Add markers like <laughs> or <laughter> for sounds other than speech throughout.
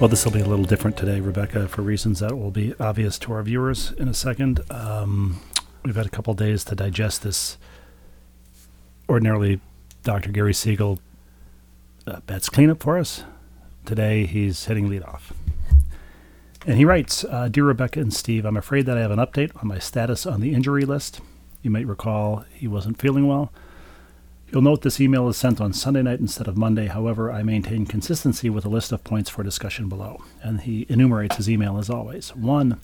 Well, this will be a little different today, Rebecca, for reasons that will be obvious to our viewers in a second. Um, we've had a couple days to digest this. Ordinarily, Dr. Gary Siegel uh, bets cleanup for us. Today, he's hitting leadoff. And he writes uh, Dear Rebecca and Steve, I'm afraid that I have an update on my status on the injury list. You might recall he wasn't feeling well. You'll note this email is sent on Sunday night instead of Monday. However, I maintain consistency with a list of points for discussion below. And he enumerates his email as always. One,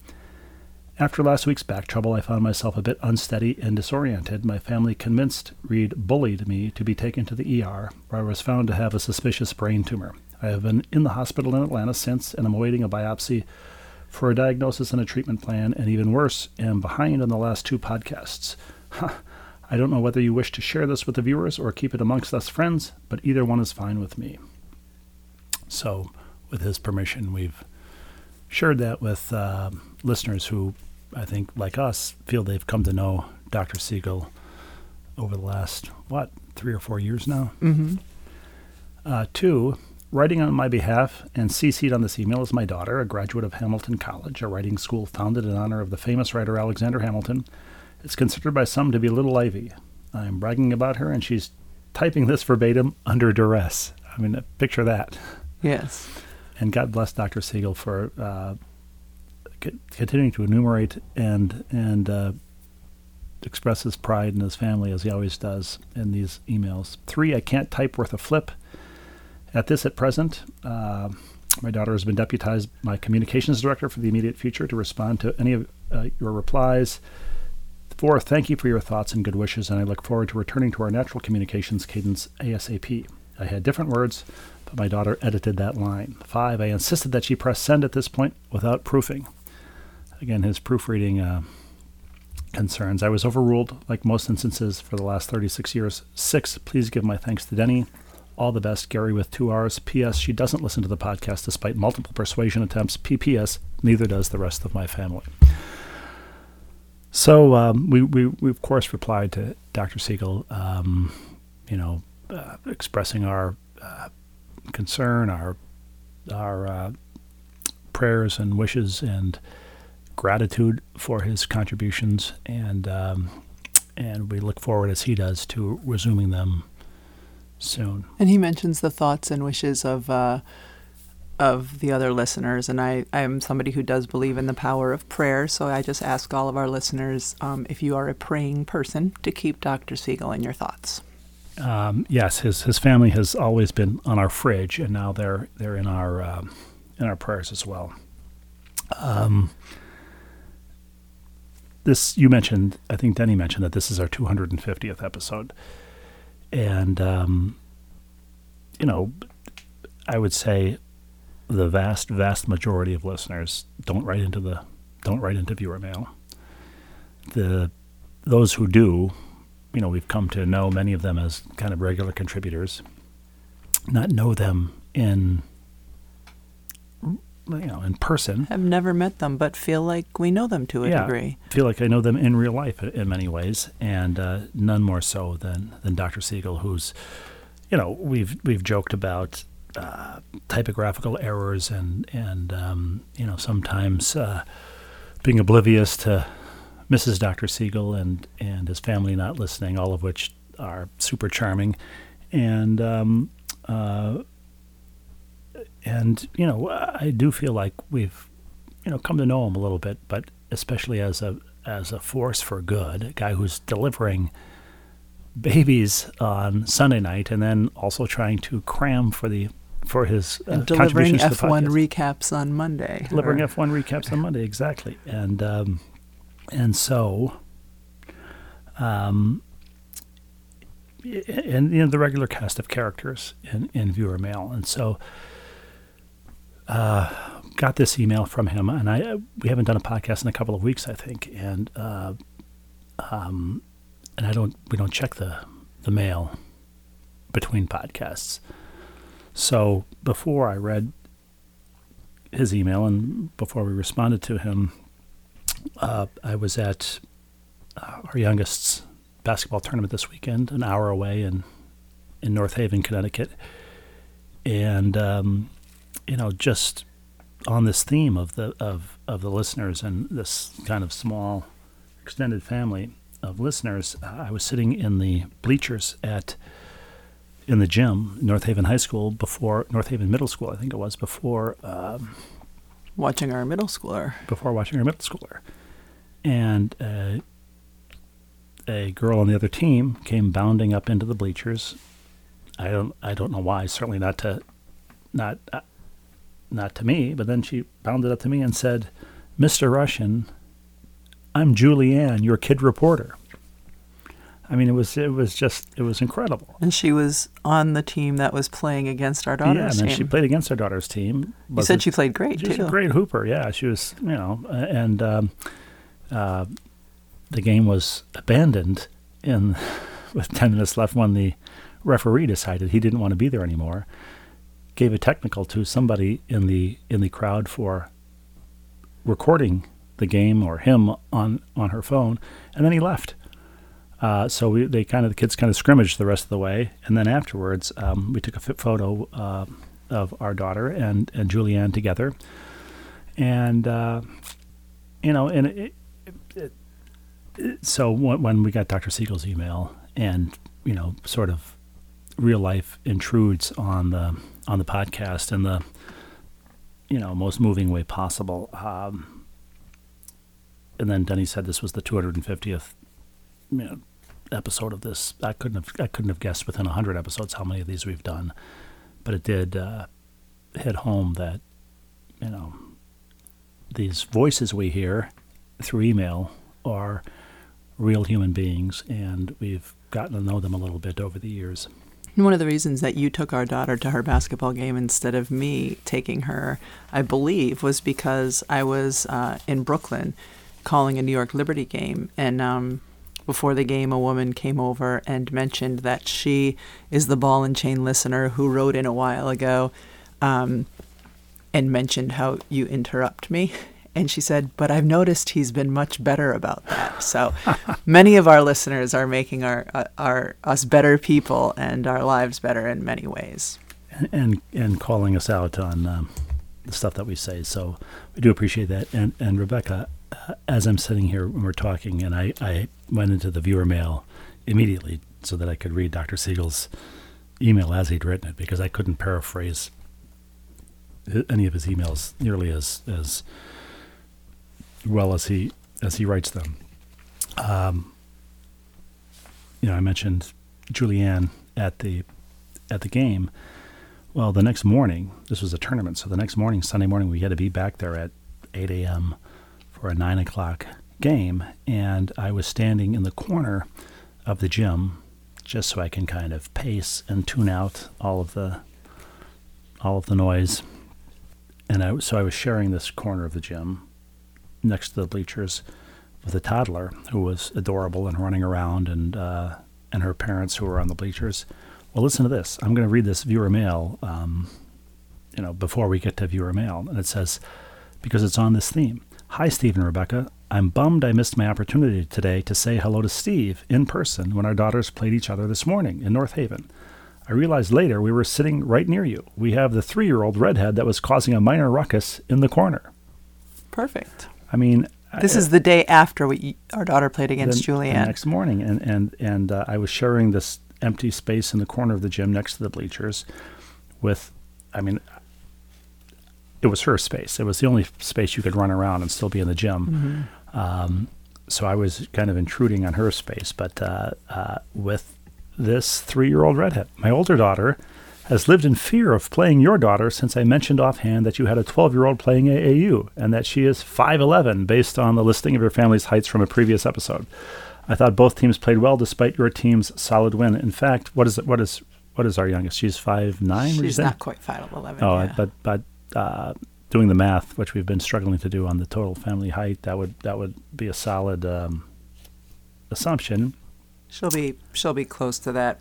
after last week's back trouble, I found myself a bit unsteady and disoriented. My family convinced read bullied me to be taken to the ER, where I was found to have a suspicious brain tumor. I have been in the hospital in Atlanta since, and I'm awaiting a biopsy for a diagnosis and a treatment plan, and even worse, am behind on the last two podcasts. I don't know whether you wish to share this with the viewers or keep it amongst us friends, but either one is fine with me. So, with his permission, we've shared that with uh, listeners who I think, like us, feel they've come to know Dr. Siegel over the last, what, three or four years now? Mm-hmm. Uh, two, writing on my behalf and CC'd on this email is my daughter, a graduate of Hamilton College, a writing school founded in honor of the famous writer Alexander Hamilton it's considered by some to be a little Ivy. I'm bragging about her, and she's typing this verbatim under duress. I mean, picture that. Yes. And God bless Dr. Siegel for uh, c- continuing to enumerate and and uh, express his pride in his family as he always does in these emails. Three, I can't type worth a flip. At this at present, uh, my daughter has been deputized my communications director for the immediate future to respond to any of uh, your replies Four, thank you for your thoughts and good wishes, and I look forward to returning to our natural communications cadence ASAP. I had different words, but my daughter edited that line. Five, I insisted that she press send at this point without proofing. Again, his proofreading uh, concerns. I was overruled, like most instances, for the last 36 years. Six, please give my thanks to Denny. All the best, Gary with two R's. P.S. She doesn't listen to the podcast despite multiple persuasion attempts. P.P.S. Neither does the rest of my family. So um, we, we, we, of course, replied to Dr. Siegel, um, you know, uh, expressing our uh, concern, our, our uh, prayers and wishes and gratitude for his contributions. And, um, and we look forward, as he does, to resuming them soon. And he mentions the thoughts and wishes of uh, of the other listeners. And I, I am somebody who does believe in the power of prayer. So I just ask all of our listeners um, if you are a praying person to keep Dr. Siegel in your thoughts. Um, yes, his his family has always been on our fridge, and now they're they're in our um, in our prayers as well. Um, this you mentioned, I think Denny mentioned that this is our 250th episode, and um, you know, I would say the vast, vast majority of listeners don't write into the don't write into viewer mail. The those who do, you know, we've come to know many of them as kind of regular contributors, not know them in you know in person. I've never met them, but feel like we know them to a yeah, degree. Feel like I know them in real life in many ways, and uh, none more so than than Dr. Siegel, who's you know we've we've joked about uh, typographical errors and and um, you know sometimes uh, being oblivious to Mrs. Dr. Siegel and and his family not listening, all of which are super charming, and um, uh, and you know I do feel like we've you know come to know him a little bit, but especially as a as a force for good, a guy who's delivering babies on Sunday night and then also trying to cram for the for his uh, delivering F1 recaps on Monday. Delivering or... F1 recaps on Monday, exactly. And um, and so, um, and you know the regular cast of characters in in viewer mail, and so. Uh, got this email from him, and I we haven't done a podcast in a couple of weeks, I think, and uh, um, and I don't we don't check the the mail between podcasts. So before I read his email and before we responded to him, uh, I was at uh, our youngest's basketball tournament this weekend, an hour away in in North Haven, Connecticut, and um, you know just on this theme of the of of the listeners and this kind of small extended family of listeners, I was sitting in the bleachers at in the gym, North Haven High School before North Haven Middle School, I think it was before um, Watching our middle schooler. before watching our middle schooler, and uh, a girl on the other team came bounding up into the bleachers. I don't I don't know why. Certainly not to not uh, not to me. But then she bounded up to me and said, "Mr. Rushin, I'm Julianne, your kid reporter." I mean, it was it was just it was incredible. And she was on the team that was playing against our daughter's team. yeah, and then team. she played against our daughter's team. you said she played great She was a great hooper. Yeah, she was. You know, and um, uh, the game was abandoned in <laughs> with ten minutes left when the referee decided he didn't want to be there anymore. Gave a technical to somebody in the in the crowd for recording the game or him on on her phone, and then he left. Uh, so we, they kind of the kids kind of scrimmaged the rest of the way, and then afterwards um, we took a photo uh, of our daughter and and Julianne together, and uh, you know, and it, it, it, so when, when we got Dr. Siegel's email, and you know, sort of real life intrudes on the on the podcast in the you know most moving way possible. Um, and then Denny said this was the 250th you know, episode of this. I couldn't have I couldn't have guessed within 100 episodes how many of these we've done, but it did uh, hit home that you know these voices we hear through email are real human beings, and we've gotten to know them a little bit over the years. And One of the reasons that you took our daughter to her basketball game instead of me taking her, I believe, was because I was uh, in Brooklyn calling a New York Liberty game. And um, before the game, a woman came over and mentioned that she is the ball and chain listener who wrote in a while ago um, and mentioned how you interrupt me. And she said, but I've noticed he's been much better about that. So <laughs> many of our listeners are making our, uh, our us better people and our lives better in many ways. and and, and calling us out on um, the stuff that we say. So we do appreciate that. And and Rebecca, as I'm sitting here when we're talking, and I, I went into the viewer mail immediately so that I could read Dr. Siegel's email as he'd written it because I couldn't paraphrase any of his emails nearly as as well as he as he writes them. Um, you know, I mentioned Julianne at the at the game. Well, the next morning, this was a tournament, so the next morning, Sunday morning, we had to be back there at 8 a.m. for a 9 o'clock game, and I was standing in the corner of the gym just so I can kind of pace and tune out all of the all of the noise. And I, so I was sharing this corner of the gym next to the bleachers with a toddler who was adorable and running around, and uh, and her parents who were on the bleachers. Well, listen to this. I'm going to read this viewer mail, um, you know, before we get to viewer mail. And it says, because it's on this theme. Hi, Steve and Rebecca. I'm bummed I missed my opportunity today to say hello to Steve in person when our daughters played each other this morning in North Haven. I realized later we were sitting right near you. We have the three year old redhead that was causing a minor ruckus in the corner. Perfect. I mean, This I- is the day after we our daughter played against the, the Julianne. next morning, and and and uh, I was sharing this empty space in the corner of the gym next to the bleachers, with, I mean, it was her space. It was the only space you could run around and still be in the gym. Um, so I was kind of intruding on her space, but uh, uh, with this three-year-old redhead, my older daughter. Has lived in fear of playing your daughter since I mentioned offhand that you had a 12 year old playing AAU and that she is 5'11 based on the listing of your family's heights from a previous episode. I thought both teams played well despite your team's solid win. In fact, what is it? What is what is our youngest? She's five nine. She's not quite five eleven. Oh, yeah. but but uh, doing the math, which we've been struggling to do on the total family height, that would that would be a solid um, assumption. she'll be she'll be close to that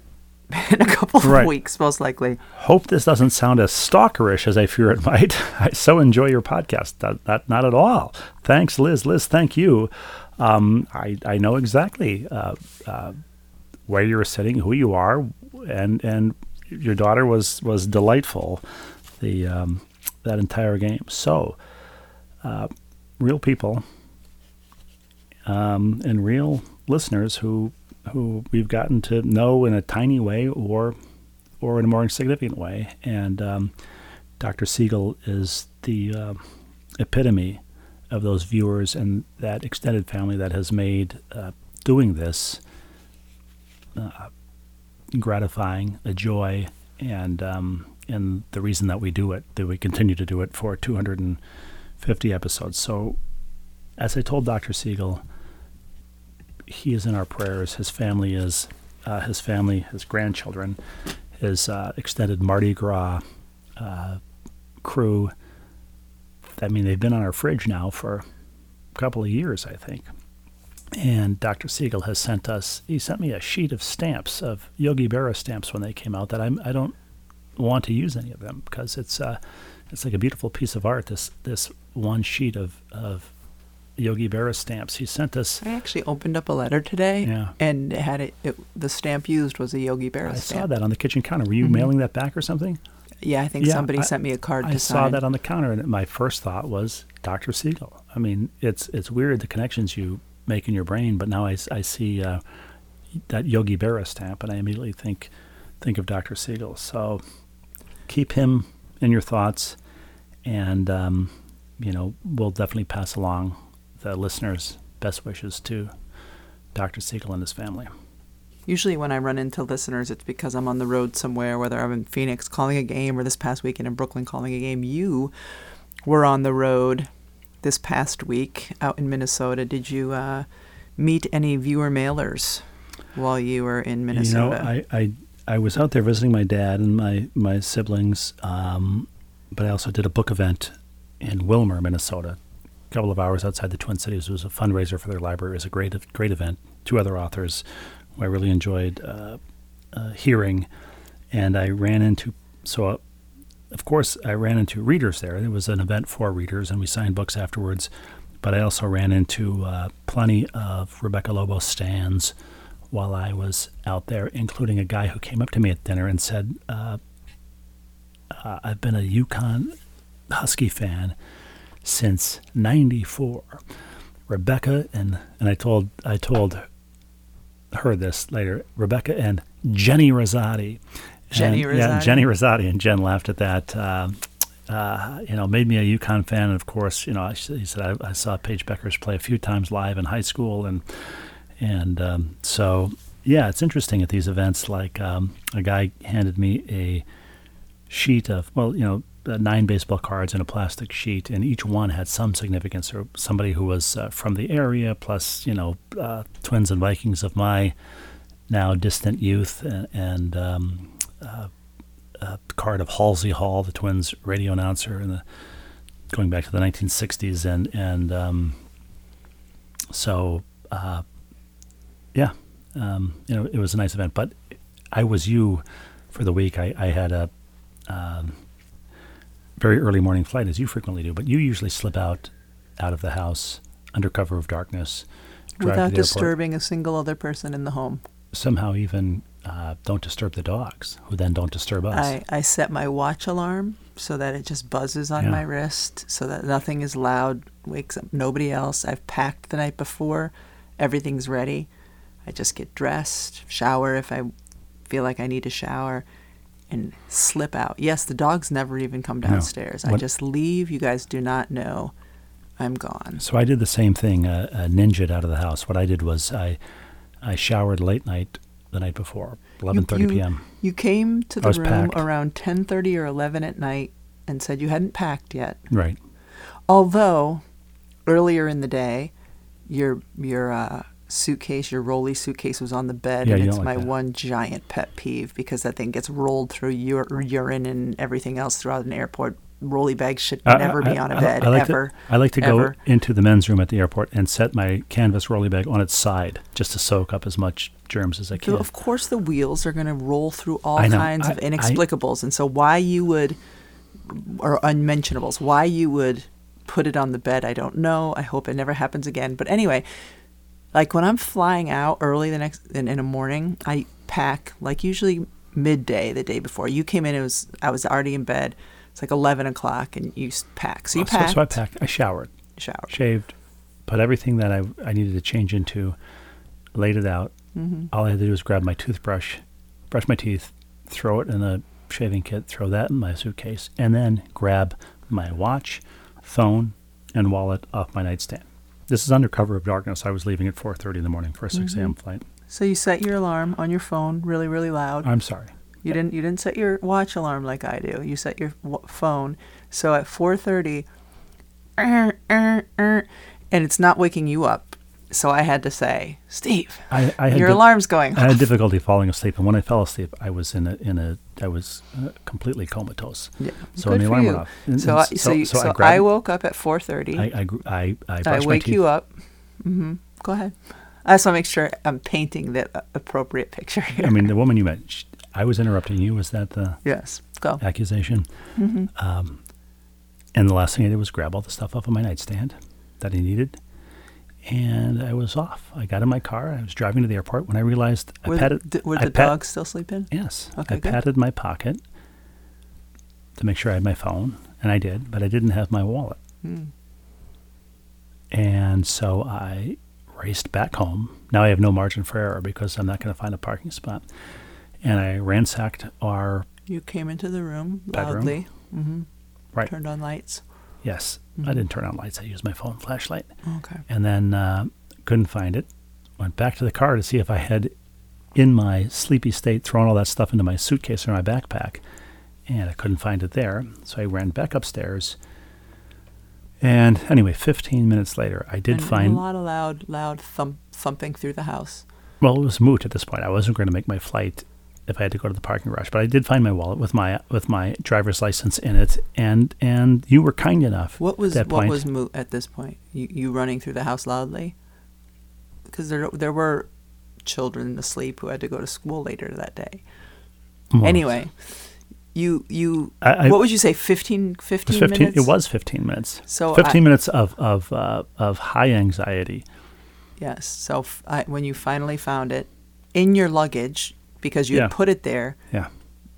<laughs> in a couple of weeks, most likely. Hope this doesn't sound as stalkerish as I fear it <laughs> might. I so enjoy your podcast. That, that not at all. Thanks, Liz. Liz, thank you. Um, I I know exactly uh, uh, where you're sitting, who you are, and and your daughter was was delightful. The um, that entire game. So, uh, real people um, and real listeners who who we've gotten to know in a tiny way or or in a more significant way. And um, Dr. Siegel is the uh, epitome of those viewers and that extended family that has made uh, doing this uh, gratifying, a joy, and um, and the reason that we do it, that we continue to do it for 250 episodes. So, as I told Dr. Siegel, he is in our prayers. His family is, uh, his family, his grandchildren, his uh, extended Mardi Gras uh, crew. I mean, they've been on our fridge now for a couple of years, I think. And Dr. Siegel has sent us, he sent me a sheet of stamps, of Yogi Berra stamps when they came out that I'm, I don't want to use any of them because it's, uh, it's like a beautiful piece of art, this, this one sheet of, of Yogi Berra stamps. He sent us. I actually opened up a letter today Yeah. and had it, it. The stamp used was a Yogi Berra I stamp. saw that on the kitchen counter. Were you Mhm. mailing that back or something? Yeah, I think Yeah, somebody I- sent me a card I saw sign. that on the counter, and my first thought was Dr. Siegel. I mean, it's it's weird the connections you make in your brain, but now I see uh, that Yogi Berra stamp, and I immediately think think of Dr. Siegel. So keep him in your thoughts, and um, you know we'll definitely pass along the listeners' best wishes to Dr. Siegel and his family. Usually, when I run into listeners, it's because I'm on the road somewhere, whether I'm in Phoenix calling a game or this past weekend in Brooklyn calling a game. You were on the road this past week out in Minnesota. Did you uh, meet any viewer mailers while you were in Minnesota? You know, I, I, I was out there visiting my dad and my, my siblings, um, but I also did a book event in Willmar, Minnesota, a couple of hours outside the Twin Cities. It was a fundraiser for their library. It was a great, great event. Two other authors who I really enjoyed uh, uh, hearing, and I ran into so. Uh, of course, I ran into readers there. It was an event for readers, and we signed books afterwards. But I also ran into uh, plenty of Rebecca Lobo stands while I was out there, including a guy who came up to me at dinner and said, uh, uh, "I've been a UConn Husky fan since '94." Rebecca and and I told I told her this later. Rebecca and Jenny Rizzotti. Jenny And- Yeah, Rizzotti? Jenny Rizzotti, and Jen laughed at that. Um uh, you know, made me a UConn fan, and of course, you know, I, he said I, I saw Paige Bueckers play a few times live in high school, and and um, so yeah, it's interesting at these events. Like um, a guy handed me a sheet of well, you know, uh, nine baseball cards in a plastic sheet, and each one had some significance, or somebody who was uh, from the area, plus you know, uh, Twins and Vikings of my now distant youth, and, and um, uh, a card of Halsey Hall, the Twins radio announcer, in the going back to the 1960s, and and um, so uh, um, you know, it was a nice event. But I was you for the week. I, I had a um, very early morning flight, as you frequently do, but you usually slip out out of the house under cover of darkness, Without the airport, disturbing a single other person in the home. somehow even uh, don't disturb the dogs, who then don't disturb us. I, I set my watch alarm so that it just buzzes on Yeah. my wrist so that nothing is loud, wakes up nobody else. I've packed the night before, everything's ready. I just get dressed, shower if I feel like I need to shower, and slip out. Yes, the dogs never even come No. downstairs. I just leave. You guys do not know I'm gone. So I did the same thing, uh, uh, ninja'd out of the house. What I did was I, I showered late night the night before, 11:30 p.m. You came to the room packed. around 10:30 or 11 at night and said you hadn't packed yet. Right. Although earlier in the day, your your uh, suitcase, your rolly suitcase, was on the bed, Yeah, and it's don't my that. one giant pet peeve because that thing gets rolled through ur- urine and everything else throughout an airport. Rolly bags should I- never I- be on a bed I like ever. To, I like to ever. go into the men's room at the airport and set my canvas rolly bag on its side just to soak up as much germs as I So can. of course, the wheels are going to roll through all kinds of inexplicables, and so why you would, or unmentionables, why you would put it on the bed, I don't know. I hope it never happens again. But anyway, like when I'm flying out early the next in, in the morning, I pack like usually midday the day before. You came in, it was I was already in bed, It's like eleven o'clock, and you pack. So you so, packed, so I packed. I showered, showered. shaved, put everything that I I needed to change into, laid it out. hmm All I had to do was grab my toothbrush, brush my teeth, throw it in the shaving kit, throw that in my suitcase, and then grab my watch, phone, and wallet off my nightstand. This is under cover of darkness. I was leaving at 4:30 in the morning for a 6 a.m. Mm-hmm. flight. So you set your alarm on your phone really, really loud. I'm sorry. You didn't. You didn't set your watch alarm like I do. You set your w- phone. So at four thirty, and it's not waking you up. So I had to say, Steve, I, I had your di- alarm's going I had difficulty falling asleep, and when I fell asleep, I was in a in a I was uh, completely comatose. Yeah, So good when the for you. off, and- So, and I, so, you, so so, I grabbed. I woke up at four thirty. I I, I, I, I wake you up. hmm Go ahead. I just want to make sure I'm painting the uh, appropriate picture here. I mean, the woman you met, sh I was interrupting you. Was that the yes. Go. accusation? hmm Um, and the last thing I did was grab all the stuff off of my nightstand that I needed, and I was off. I got in my car. I was driving to the airport when I realized I Were, the, patted. d- were I the pat- dogs still sleeping? Yes, Okay, I good. patted my pocket to make sure I had my phone, and I did, but I didn't have my wallet. Mm. And so I raced back home. Now I have no margin for error because I'm not going to find a parking spot. And I ransacked our You came into the room Bedroom. loudly. hmm right. Turned on lights. Yes, I Mhm. didn't turn on lights. I used my phone flashlight, Okay. and then uh, couldn't find it. Went back to the car to see if I had, in my sleepy state, thrown all that stuff into my suitcase or my backpack, and I couldn't find it there. So I ran back upstairs. And anyway, 15 minutes later, I did and, find. a lot of loud, loud thump, thumping through the house. Well, it was moot at this point. I wasn't going to make my flight if I had to go to the parking garage, but I did find my wallet with my with my driver's license in it, and and you were kind enough. What was at that what point. was moot at this point? You you running through the house loudly? Because there there were children asleep who had to go to school later that day. Well, Anyway, you you I, I, what would you say 15, it was 15 15 minutes? It was 15 minutes. So 15 I- minutes of of uh, of high anxiety. Yes. So f I when you finally found it in your luggage because you Yeah. had put it there Yeah,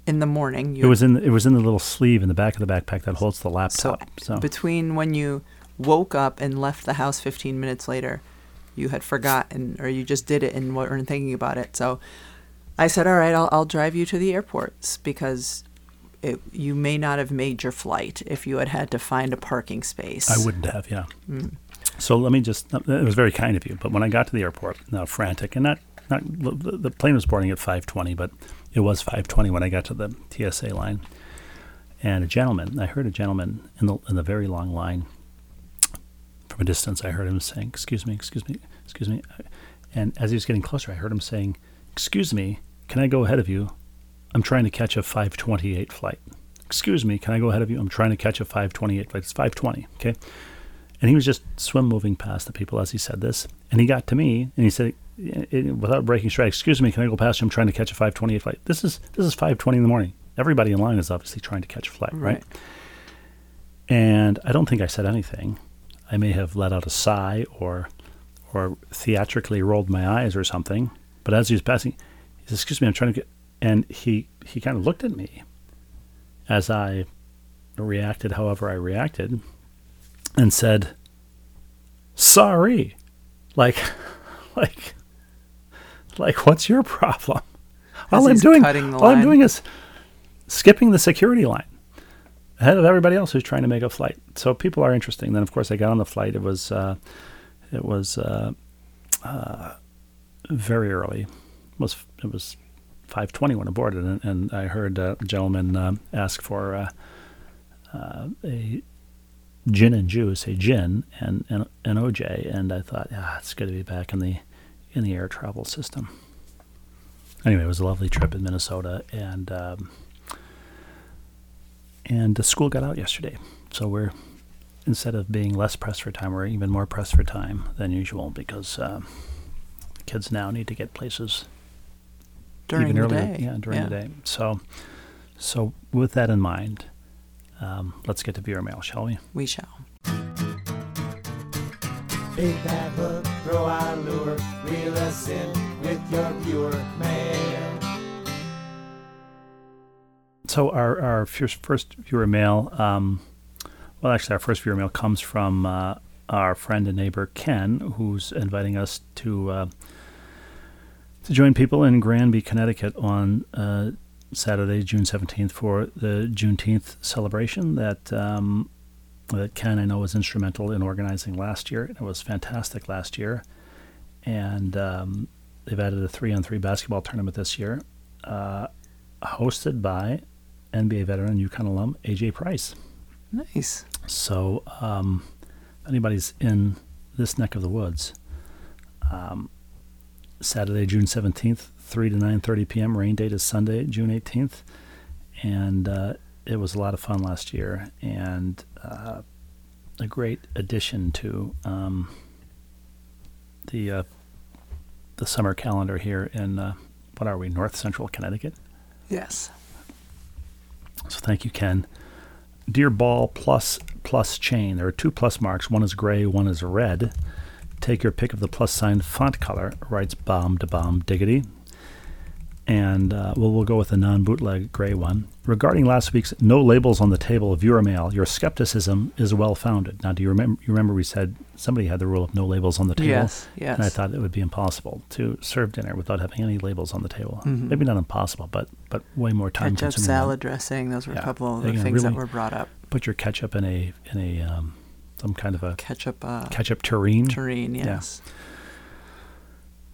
in the morning. You it was in the, it was in the little sleeve in the back of the backpack that holds the so laptop. So, between when you woke up and left the house 15 minutes later, you had forgotten or you just did it and weren't thinking about it. So I said, "All right, I'll I'll drive you to the airports because." It, you may not have made your flight if you had had to find a parking space. I wouldn't have. Yeah. Mm. So let me just. It was very kind of you, but when I got to the airport, now frantic and not not the, the plane was boarding at 5:20, but it was 5:20 when I got to the TSA line, and a gentleman. I heard a gentleman in the in the very long line. From a distance, I heard him saying, "Excuse me, excuse me, excuse me," and as he was getting closer, I heard him saying, "Excuse me, can I go ahead of you? I'm trying to catch a 5:28 flight." Excuse me, can I go ahead of you? I'm trying to catch a 5:28 flight. It's 5:20, okay? And he was just swim moving past the people as he said this. And he got to me and he said, i- i- without breaking stride, "Excuse me, can I go past you? I'm trying to catch a 5:28 flight." This is this is 5:20 in the morning. Everybody in line is obviously trying to catch a flight, right? Right. And I don't think I said anything. I may have let out a sigh or or theatrically rolled my eyes or something. But as he was passing, he said, "Excuse me, I'm trying to get." And he he kind of looked at me as I reacted, however I reacted, and said, "Sorry," like, <laughs> like, like, what's your problem? All I'm doing, all I'm doing is skipping the security line ahead of everybody else who's trying to make a flight. So people are interesting. Then, of course, I got on the flight. It was, uh, it was uh, uh, very early. It was it was five twenty when I boarded, and, and I heard a gentleman uh, ask for uh, uh, a gin and juice, a gin and and an OJ, and I thought, yeah, it's good to be back in the in the air travel system. Anyway, it was a lovely trip in Minnesota, and um, and the school got out yesterday, so we're instead of being less pressed for time, we're even more pressed for time than usual because uh, kids now need to get places during even the earlier. day. Yeah, during the day. So, so with that in mind, um, let's get to viewer mail, shall we? We shall. Hook, throw our lure, reel us in with your mail. so our, our first, viewer mail, um, well, actually, our first viewer mail comes from uh, our friend and neighbor Ken, who's inviting us to uh, to join people in Granby, Connecticut on uh, Saturday, June 17th, for the Juneteenth celebration that um, that Ken I know was instrumental in organizing last year. It was fantastic last year, and um, they've added a three-on-three basketball tournament this year, uh, hosted by NBA veteran UConn alum AJ Price. Nice. So, um, if anybody's in this neck of the woods, um, Saturday, June seventeenth, three to nine thirty p.m. Rain date is Sunday, June eighteenth, and uh, it was a lot of fun last year and uh, a great addition to um, the uh, the summer calendar here in uh, what are we, North Central Connecticut. Yes. So thank you, Ken. Dear Ball plus plus chain. There are two plus marks. One is gray, one is red. Take your pick of the plus sign font color. Writes bomb to bomb diggity. And uh, well, we'll go with the non bootleg gray one. Regarding last week's no labels on the table viewer mail, your skepticism is well founded. Now, do you remember? You remember we said somebody had the rule of no labels on the table. Yes. Yes. And I thought it would be impossible to serve dinner without having any labels on the table. Maybe not impossible, but but way more time. Ketchup, consuming. salad dressing. Those were Yeah. a couple of the things that were brought up. Put your ketchup in a in a um, some kind of a Ketchup. Uh, ketchup tureen. tureen. Yes.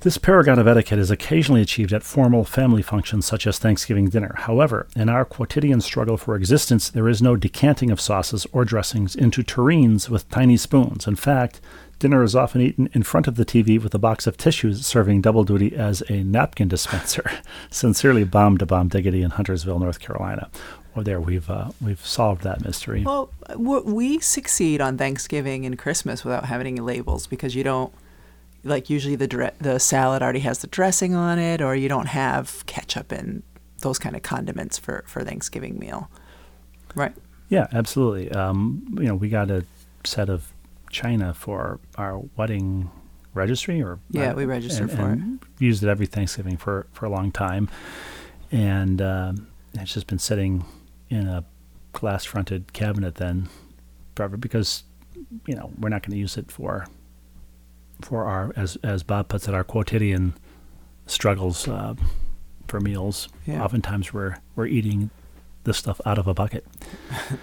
This paragon of etiquette is occasionally achieved at formal family functions such as Thanksgiving dinner. However, in our quotidian struggle for existence, there is no decanting of sauces or dressings into tureens with tiny spoons. In fact, dinner is often eaten in front of the TV with a box of tissues serving double duty as a napkin dispenser. <laughs> Sincerely, Bomb to Bomb Diggity in Huntersville, North Carolina. Well, there we've uh, we've solved that mystery. Well, we succeed on Thanksgiving and Christmas without having any labels because you don't like usually the dre- the salad already has the dressing on it, or you don't have ketchup and those kind of condiments for for Thanksgiving meal, right? Yeah, absolutely. Um, you know, we got a set of china for our wedding registry, or Yeah, uh, we registered and- for and Used it every Thanksgiving for for a long time, and um, it's just been sitting in a glass-fronted cabinet then forever because you know we're not going to use it for for our as as Bob puts it our quotidian struggles uh, for meals. Yeah. Oftentimes we're we're eating this stuff out of a bucket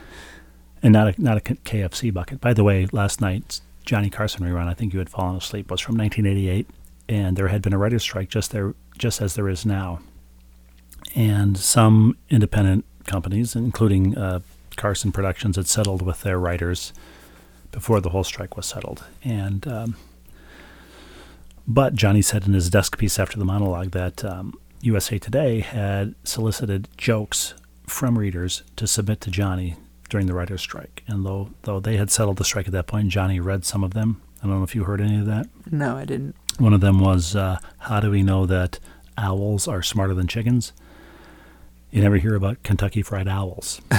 <laughs> and not a not a KFC bucket. By the way, last night's Johnny Carson rerun, I think you had fallen asleep, was from 1988, and there had been a writer's strike just there, just as there is now. And some independent companies, including uh, Carson Productions, had settled with their writers before the whole strike was settled. And um, but Johnny said in his desk piece after the monologue that um, USA Today had solicited jokes from readers to submit to Johnny during the writer's strike. And though though they had settled the strike at that point, Johnny read some of them. I don't know if you heard any of that. No, I didn't. One of them was, uh, "How do we know that owls are smarter than chickens?" You never hear about Kentucky Fried Owls. <laughs>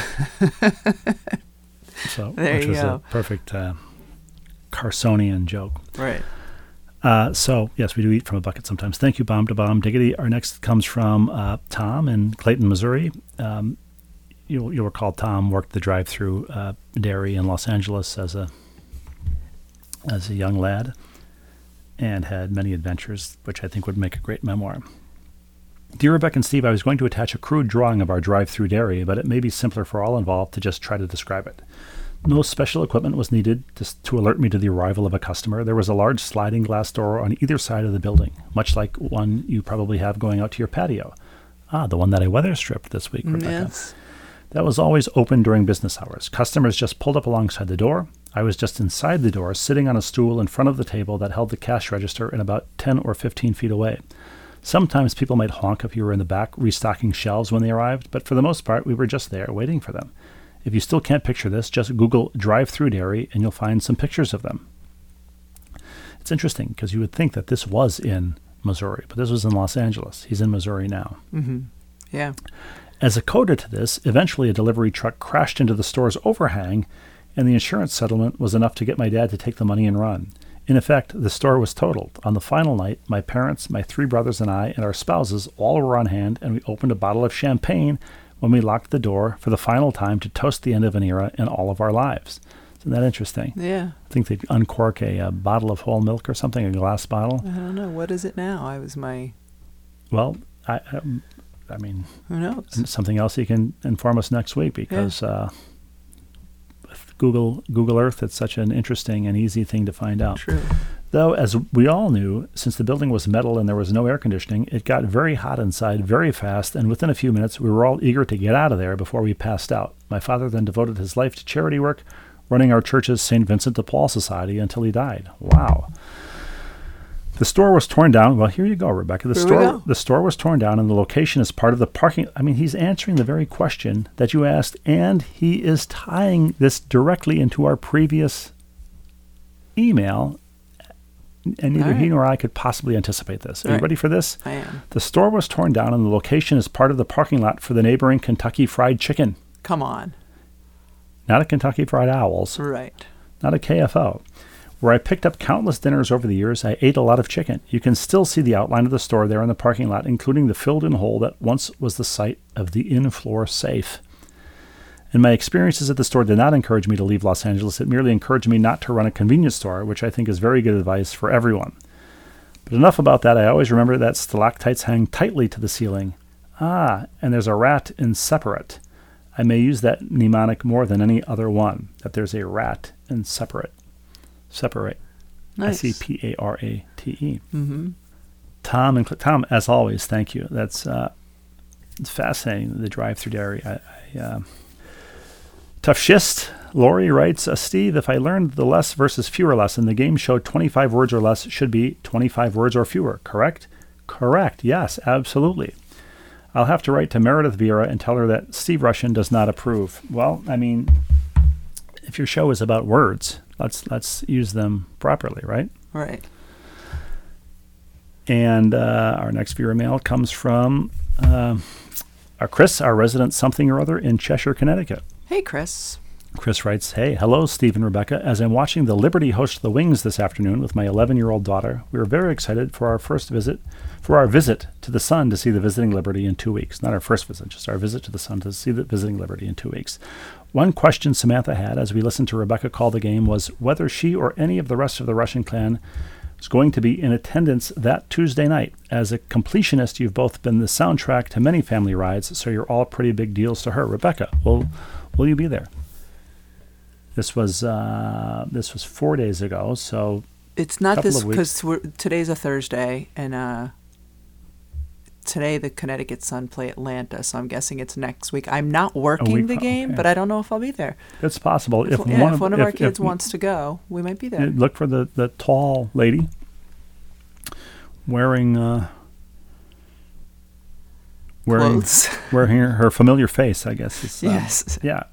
so, There which you was go. a perfect uh, Carsonian joke. Right. Uh, so yes, we do eat from a bucket sometimes. Thank you, Bomb to Bomb Diggity. Our next comes from uh, Tom in Clayton, Missouri. Um, you'll, you'll recall Tom worked the drive-through uh, dairy in Los Angeles as a as a young lad, and had many adventures, which I think would make a great memoir. Dear Rebecca and Steve, I was going to attach a crude drawing of our drive-through dairy, but it may be simpler for all involved to just try to describe it. No special equipment was needed just to alert me to the arrival of a customer. There was a large sliding glass door on either side of the building, much like one you probably have going out to your patio. Ah, the one that I weather stripped this week, Rebecca. Yes. That was always open during business hours. Customers just pulled up alongside the door. I was just inside the door, sitting on a stool in front of the table that held the cash register and about 10 or 15 feet away. Sometimes people might honk if you were in the back restocking shelves when they arrived, but for the most part, we were just there waiting for them. If you still can't picture this, just Google drive through dairy and you'll find some pictures of them. It's interesting because you would think that this was in Missouri, but this was in Los Angeles. He's in Missouri now. Mm-hmm. Yeah. As a coda to this, eventually a delivery truck crashed into the store's overhang, and the insurance settlement was enough to get my dad to take the money and run. In effect, the store was totaled. On the final night, my parents, my three brothers, and I, and our spouses all were on hand, and we opened a bottle of champagne when we locked the door for the final time to toast the end of an era in all of our lives. Isn't that interesting? Yeah. I think they'd uncork a, a bottle of whole milk or something, a glass bottle. I don't know. What is it now? I was my. Well, I, um, I mean, Who knows? something else you can inform us next week because uh, Google Google Earth, it's such an interesting and easy thing to find out. True. Though, as we all knew, since the building was metal and there was no air conditioning, it got very hot inside very fast, and within a few minutes, we were all eager to get out of there before we passed out. My father then devoted his life to charity work, running our church's St. Vincent de Paul Society until he died. Wow. The store was torn down. Well, here you go, Rebecca. The Here store the store was torn down and the location is part of the parking I mean, he's answering the very question that you asked and he is tying this directly into our previous email and neither All he nor I could possibly anticipate this. Are All you right. ready for this? I am. The store was torn down and the location is part of the parking lot for the neighboring Kentucky Fried Chicken. Come on. Not a Kentucky Fried Owls, Right. not a KFO. Where I picked up countless dinners over the years, I ate a lot of chicken. You can still see the outline of the store there in the parking lot, including the filled in hole that once was the site of the in floor safe. And my experiences at the store did not encourage me to leave Los Angeles. It merely encouraged me not to run a convenience store, which I think is very good advice for everyone. But enough about that. I always remember that stalactites hang tightly to the ceiling. Ah, and there's a rat in separate. I may use that mnemonic more than any other one, that there's a rat in separate. Separate. Nice. S E P A R A T E. Mm-hmm. Tom and Cl- Tom, as always, thank you. That's uh, it's fascinating. The drive-through dairy. I, I, uh, tough schist. Lori writes, uh, Steve, if I learned the less versus fewer lesson, the game showed 25 words or less should be 25 words or fewer. Correct? Correct. Yes, absolutely. I'll have to write to Meredith Vieira and tell her that Steve Rushin does not approve. Well, I mean, if your show is about words, let's let's use them properly, right? Right. And uh, our next viewer mail comes from uh, our Chris, our resident something or other in Cheshire, Connecticut. Hey, Chris. Chris writes, Hey, hello, Steve and Rebecca. As I'm watching the Liberty host the Wings this afternoon with my 11 year old daughter, we are very excited for our first visit, for our visit to the Sun to see the Visiting Liberty in two weeks. Not our first visit, just our visit to the Sun to see the Visiting Liberty in two weeks. One question Samantha had as we listened to Rebecca call the game was whether she or any of the rest of the Rushin clan is going to be in attendance that Tuesday night. As a completionist, you've both been the soundtrack to many family rides, so you're all pretty big deals to her. Rebecca, will will you be there? This was uh, this was four days ago, so It's not this because today's a Thursday, and uh, today the Connecticut Sun play Atlanta, so I'm guessing it's next week. I'm not working the game, okay. but I don't know if I'll be there. it's possible. If, If, yeah, one, if of, one of if- our kids wants to go, we might be there. look for the, the tall lady wearing uh, wearing Clothes. <laughs> wearing her, her familiar face. I guess. It's, um, yes. Yeah,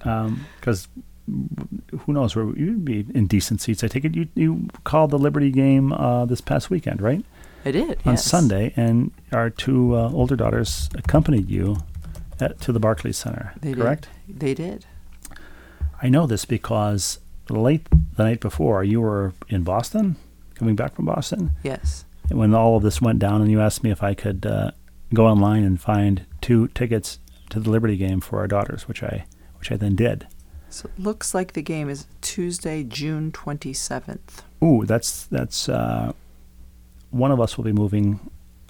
because who knows where you'd be in decent seats. I take it you you called the Liberty game uh, this past weekend, right? I did. On yes. Sunday, and our two uh, older daughters accompanied you at, to the Barclays Center. They correct? did. They did. I know this because late the night before you were in Boston, coming back from Boston, Yes. and when all of this went down, and you asked me if I could uh, go online and find two tickets to the Liberty game for our daughters, which I which I then did. So it looks like the game is Tuesday, June 27th. Ooh, that's that's uh, one of us will be moving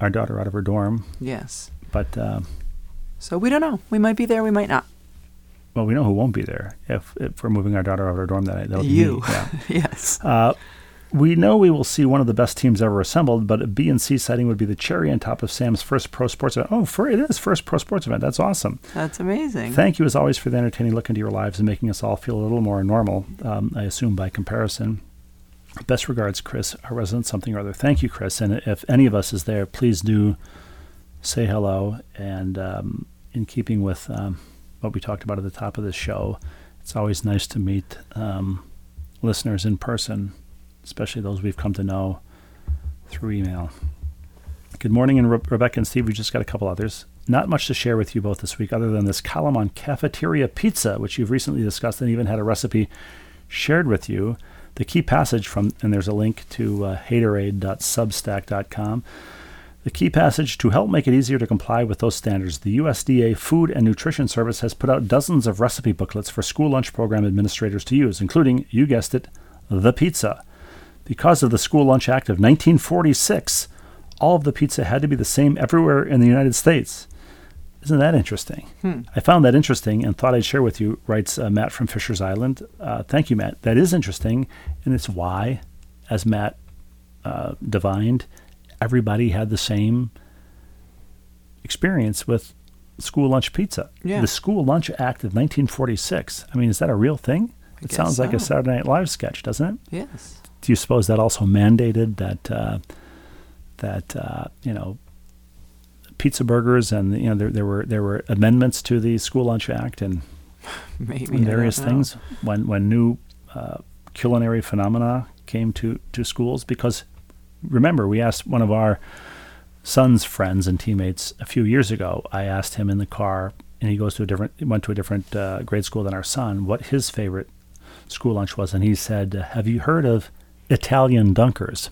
our daughter out of her dorm, Yes. but uh, So we don't know. We might be there. We might not. well, we know who won't be there if, if we're moving our daughter out of her dorm that night. That'll be You. me, yeah. <laughs> yes. Uh, we know we will see one of the best teams ever assembled, but a B and C sighting would be the cherry on top of Sam's first pro sports event. Oh, for, it is first pro sports event. That's awesome. That's amazing. Thank you as always for the entertaining look into your lives and making us all feel a little more normal. Um, I assume by comparison. Best regards, Chris, our resident something or other. Thank you, Chris. And if any of us is there, please do say hello. And um, in keeping with um, what we talked about at the top of this show, it's always nice to meet um, listeners in person, especially those we've come to know through email. Good morning, and Re- Rebecca and Steve. We just got a couple others. Not much to share with you both this week, other than this column on cafeteria pizza, which you've recently discussed and even had a recipe shared with you. The key passage from, and there's a link to uh, haterade.substack.com. The key passage to help make it easier to comply with those standards, the USDA Food and Nutrition Service has put out dozens of recipe booklets for school lunch program administrators to use, including, you guessed it, the pizza. Because of the School Lunch Act of 1946, all of the pizza had to be the same everywhere in the United States. Isn't that interesting? I found that interesting and thought I'd share with you, writes uh, Matt from Fisher's Island. Uh, thank you, Matt. That is interesting, and it's why, as Matt uh, divined, everybody had the same experience with school lunch pizza. Yeah. The School Lunch Act of 1946. I mean, is that a real thing? It guess sounds like a. Saturday Night Live sketch, doesn't it? Yes. Do you suppose that also mandated that uh, that uh, you know pizza burgers and you know there, there were there were amendments to the School Lunch Act and. <laughs> And various things when when new uh, culinary phenomena came to to schools because remember we asked one of our son's friends and teammates a few years ago i asked him in the car and he goes to a different went to a different uh, grade school than our son what his favorite school lunch was and he said have you heard of italian dunkers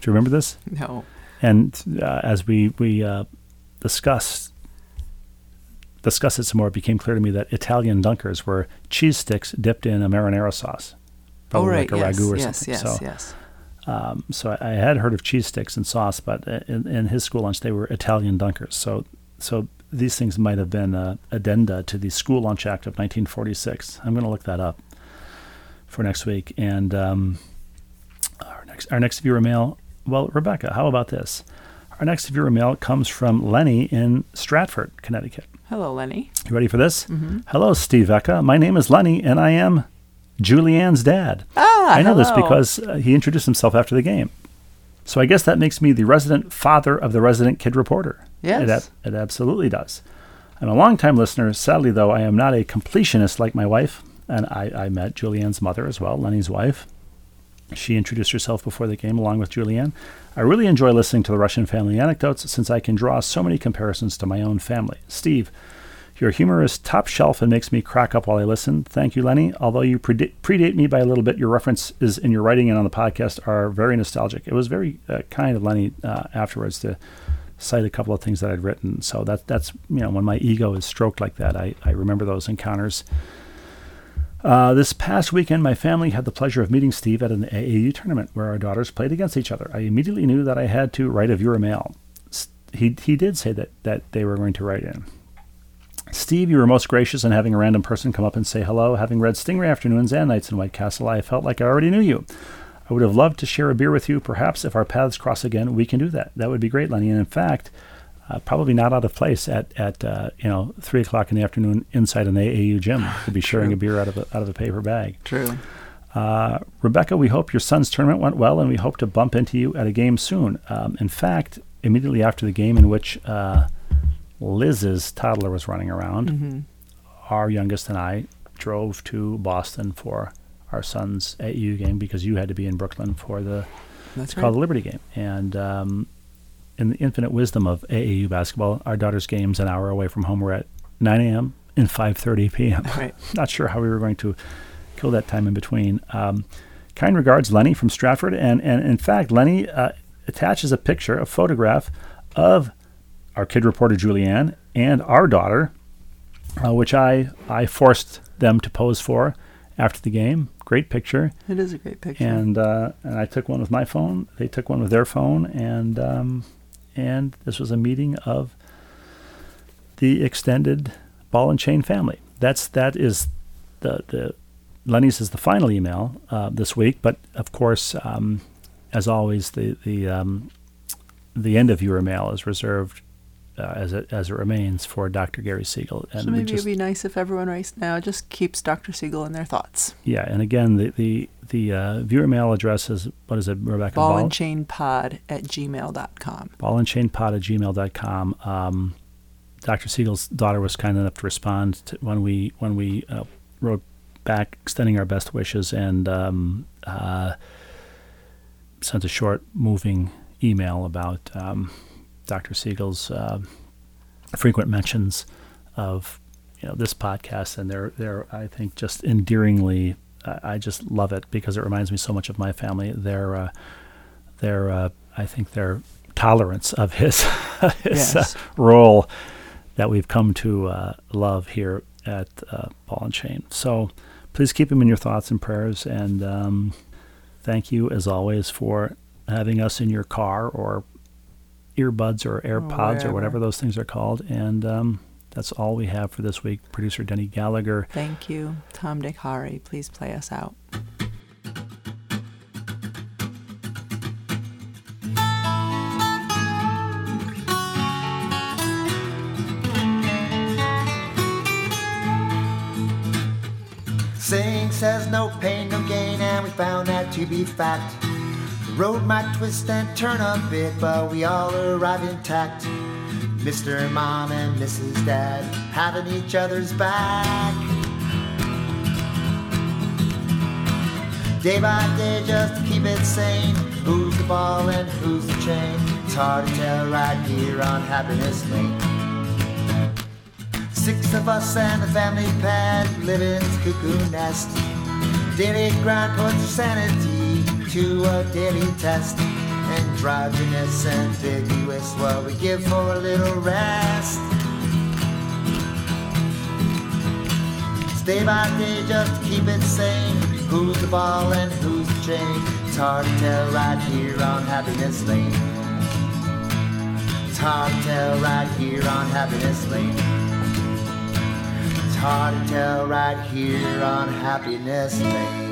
do you remember this No. and uh, as we we uh, discussed discussed it some more, it became clear to me that Italian dunkers were cheese sticks dipped in a marinara sauce, Oh, probably right. like a yes. ragu or yes. something. Yes. so, Yes. um, so I, I had heard of cheese sticks and sauce, but uh, in, in his school lunch they were Italian dunkers. So so these things might have been uh, addenda to the School Lunch Act of 1946. I'm going to look that up for next week. And um, our next our next viewer mail. Well, Rebecca, how about this? Our next viewer mail comes from Lenny in Stratford, Connecticut. Hello, Lenny. You ready for this? Hello, Steve Ecca. My name is Lenny, and I am Julianne's dad. Ah, I know this because uh, he introduced himself after the game. So I guess that makes me the resident father of the resident kid reporter. Yes. It, it absolutely does. I'm a longtime listener. Sadly, though, I am not a completionist like my wife. And I, I met Julianne's mother as well, Lenny's wife. She introduced herself before the game along with Julianne. I really enjoy listening to the Rushin family anecdotes since I can draw so many comparisons to my own family. Steve, your humor is top shelf and makes me crack up while I listen. Thank you, Lenny. Although you predate me by a little bit, your references in your writing and on the podcast are very nostalgic. It was very uh, kind of Lenny uh, afterwards to cite a couple of things that I'd written. So that that's you know when my ego is stroked like that, I, I remember those encounters. Uh, this past weekend, my family had the pleasure of meeting Steve at an AAU tournament where our daughters played against each other. I immediately knew that I had to write a viewer mail. He, he did say that, that they were going to write in. Steve, you were most gracious in having a random person come up and say hello. Having read Stingray Afternoons and Nights in White Castle, I felt like I already knew you. I would have loved to share a beer with you. Perhaps if our paths cross again, we can do that. That would be great, Lenny. And in fact, uh, probably not out of place at at uh, you know three o'clock in the afternoon inside an AAU gym to be sharing a beer out of a, out of a paper bag. True. Uh, Rebecca, we hope your son's tournament went well, and we hope to bump into you at a game soon. Um, in fact, immediately after the game in which uh, Liz's toddler was running around, Mm-hmm. our youngest and I drove to Boston for our son's AAU game because you had to be in Brooklyn for the That's it's right. called the Liberty Game. And um, in the infinite wisdom of AAU basketball, our daughter's games an hour away from home were at 9 a.m. and 5:30 p.m. Right. <laughs> Not sure how we were going to kill that time in between. Um, kind regards, Lenny from Stratford, and and in fact, Lenny uh, attaches a picture, a photograph of our kid reporter Julianne and our daughter, uh, which I I forced them to pose for after the game. Great picture It is a great picture. and uh, and I took one with my phone. They took one with their phone, and um, and this was a meeting of the extended ball and chain family. That's that is the the Lenny's is the final email uh, this week, but of course, um, as always, the the um, the end of your mail is reserved. Uh, as it as it remains for Dr. Gary Siegel, and so maybe just it'd be nice if everyone right now just keeps Dr. Siegel in their thoughts. yeah, and again the the the uh, viewer mail address is what is it, Rebecca? Ball and chain pod at gmail.com. Pod at gmail.com. Um, Dr. Siegel's daughter was kind enough to respond to when we when we uh, wrote back extending our best wishes and um, uh, sent a short, moving email about um, Dr. Siegel's uh, frequent mentions of you know this podcast, and they're they're I think just endearingly. I I just love it because it reminds me so much of my family. They're uh, they're uh, I think they're tolerance of his, <laughs> his Yes. uh, role that we've come to uh, love here at uh, Ball and Chain. So please keep him in your thoughts and prayers. And um, thank you, as always, for having us in your car or earbuds or AirPods or wherever. whatever those things are called. And um, that's all we have for this week. Producer Denny Gallagher. Thank you, Tom Dikhari. Please play us out. Saying says no pain, no gain, and we found that to be fact. Road might twist and turn a bit, but we all arrive intact. Mr. Mom and Mrs. Dad having each other's back. Day by day, just to keep it sane. Who's the ball and who's the chain? It's hard to tell right here on Happiness Lane. Six of us and a family pet live in cuckoo nest. Daily grind puts sanity to a daily test. Androgynous, and ambiguous, what we give for a little rest. Day by day, just keep it sane. Who's the ball and who's the chain? It's hard to tell right here on Happiness Lane. It's hard to tell right here on Happiness Lane. It's hard to tell right here on Happiness Lane.